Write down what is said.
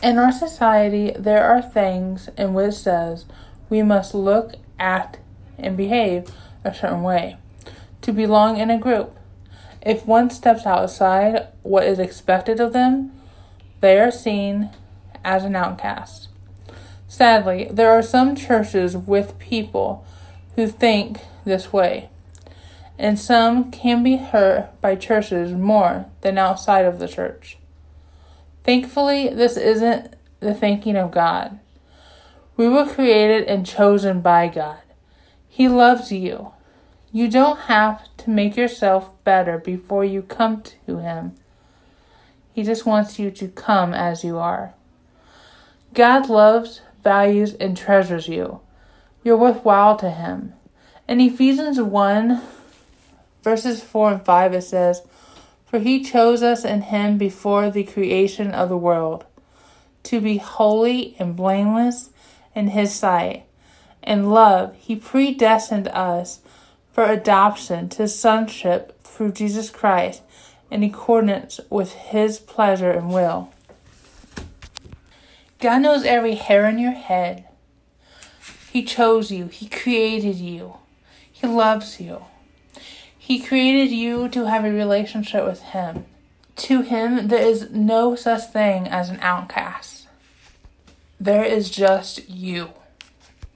In our society, there are things in which says we must look, act, and behave a certain way to belong in a group. If one steps outside what is expected of them, they are seen as an outcast. Sadly, there are some churches with people who think this way, and some can be hurt by churches more than outside of the church. Thankfully, this isn't the thinking of God. We were created and chosen by God. He loves you. You don't have to make yourself better before you come to Him. He just wants you to come as you are. God loves values, and treasures you. You're worthwhile to Him. In Ephesians 1, verses 4 and 5, it says, For He chose us in Him before the creation of the world, to be holy and blameless in His sight. In love, He predestined us for adoption to sonship through Jesus Christ in accordance with His pleasure and will. God knows every hair on your head. He chose you. He created you. He loves you. He created you to have a relationship with Him. To Him, there is no such thing as an outcast. There is just you.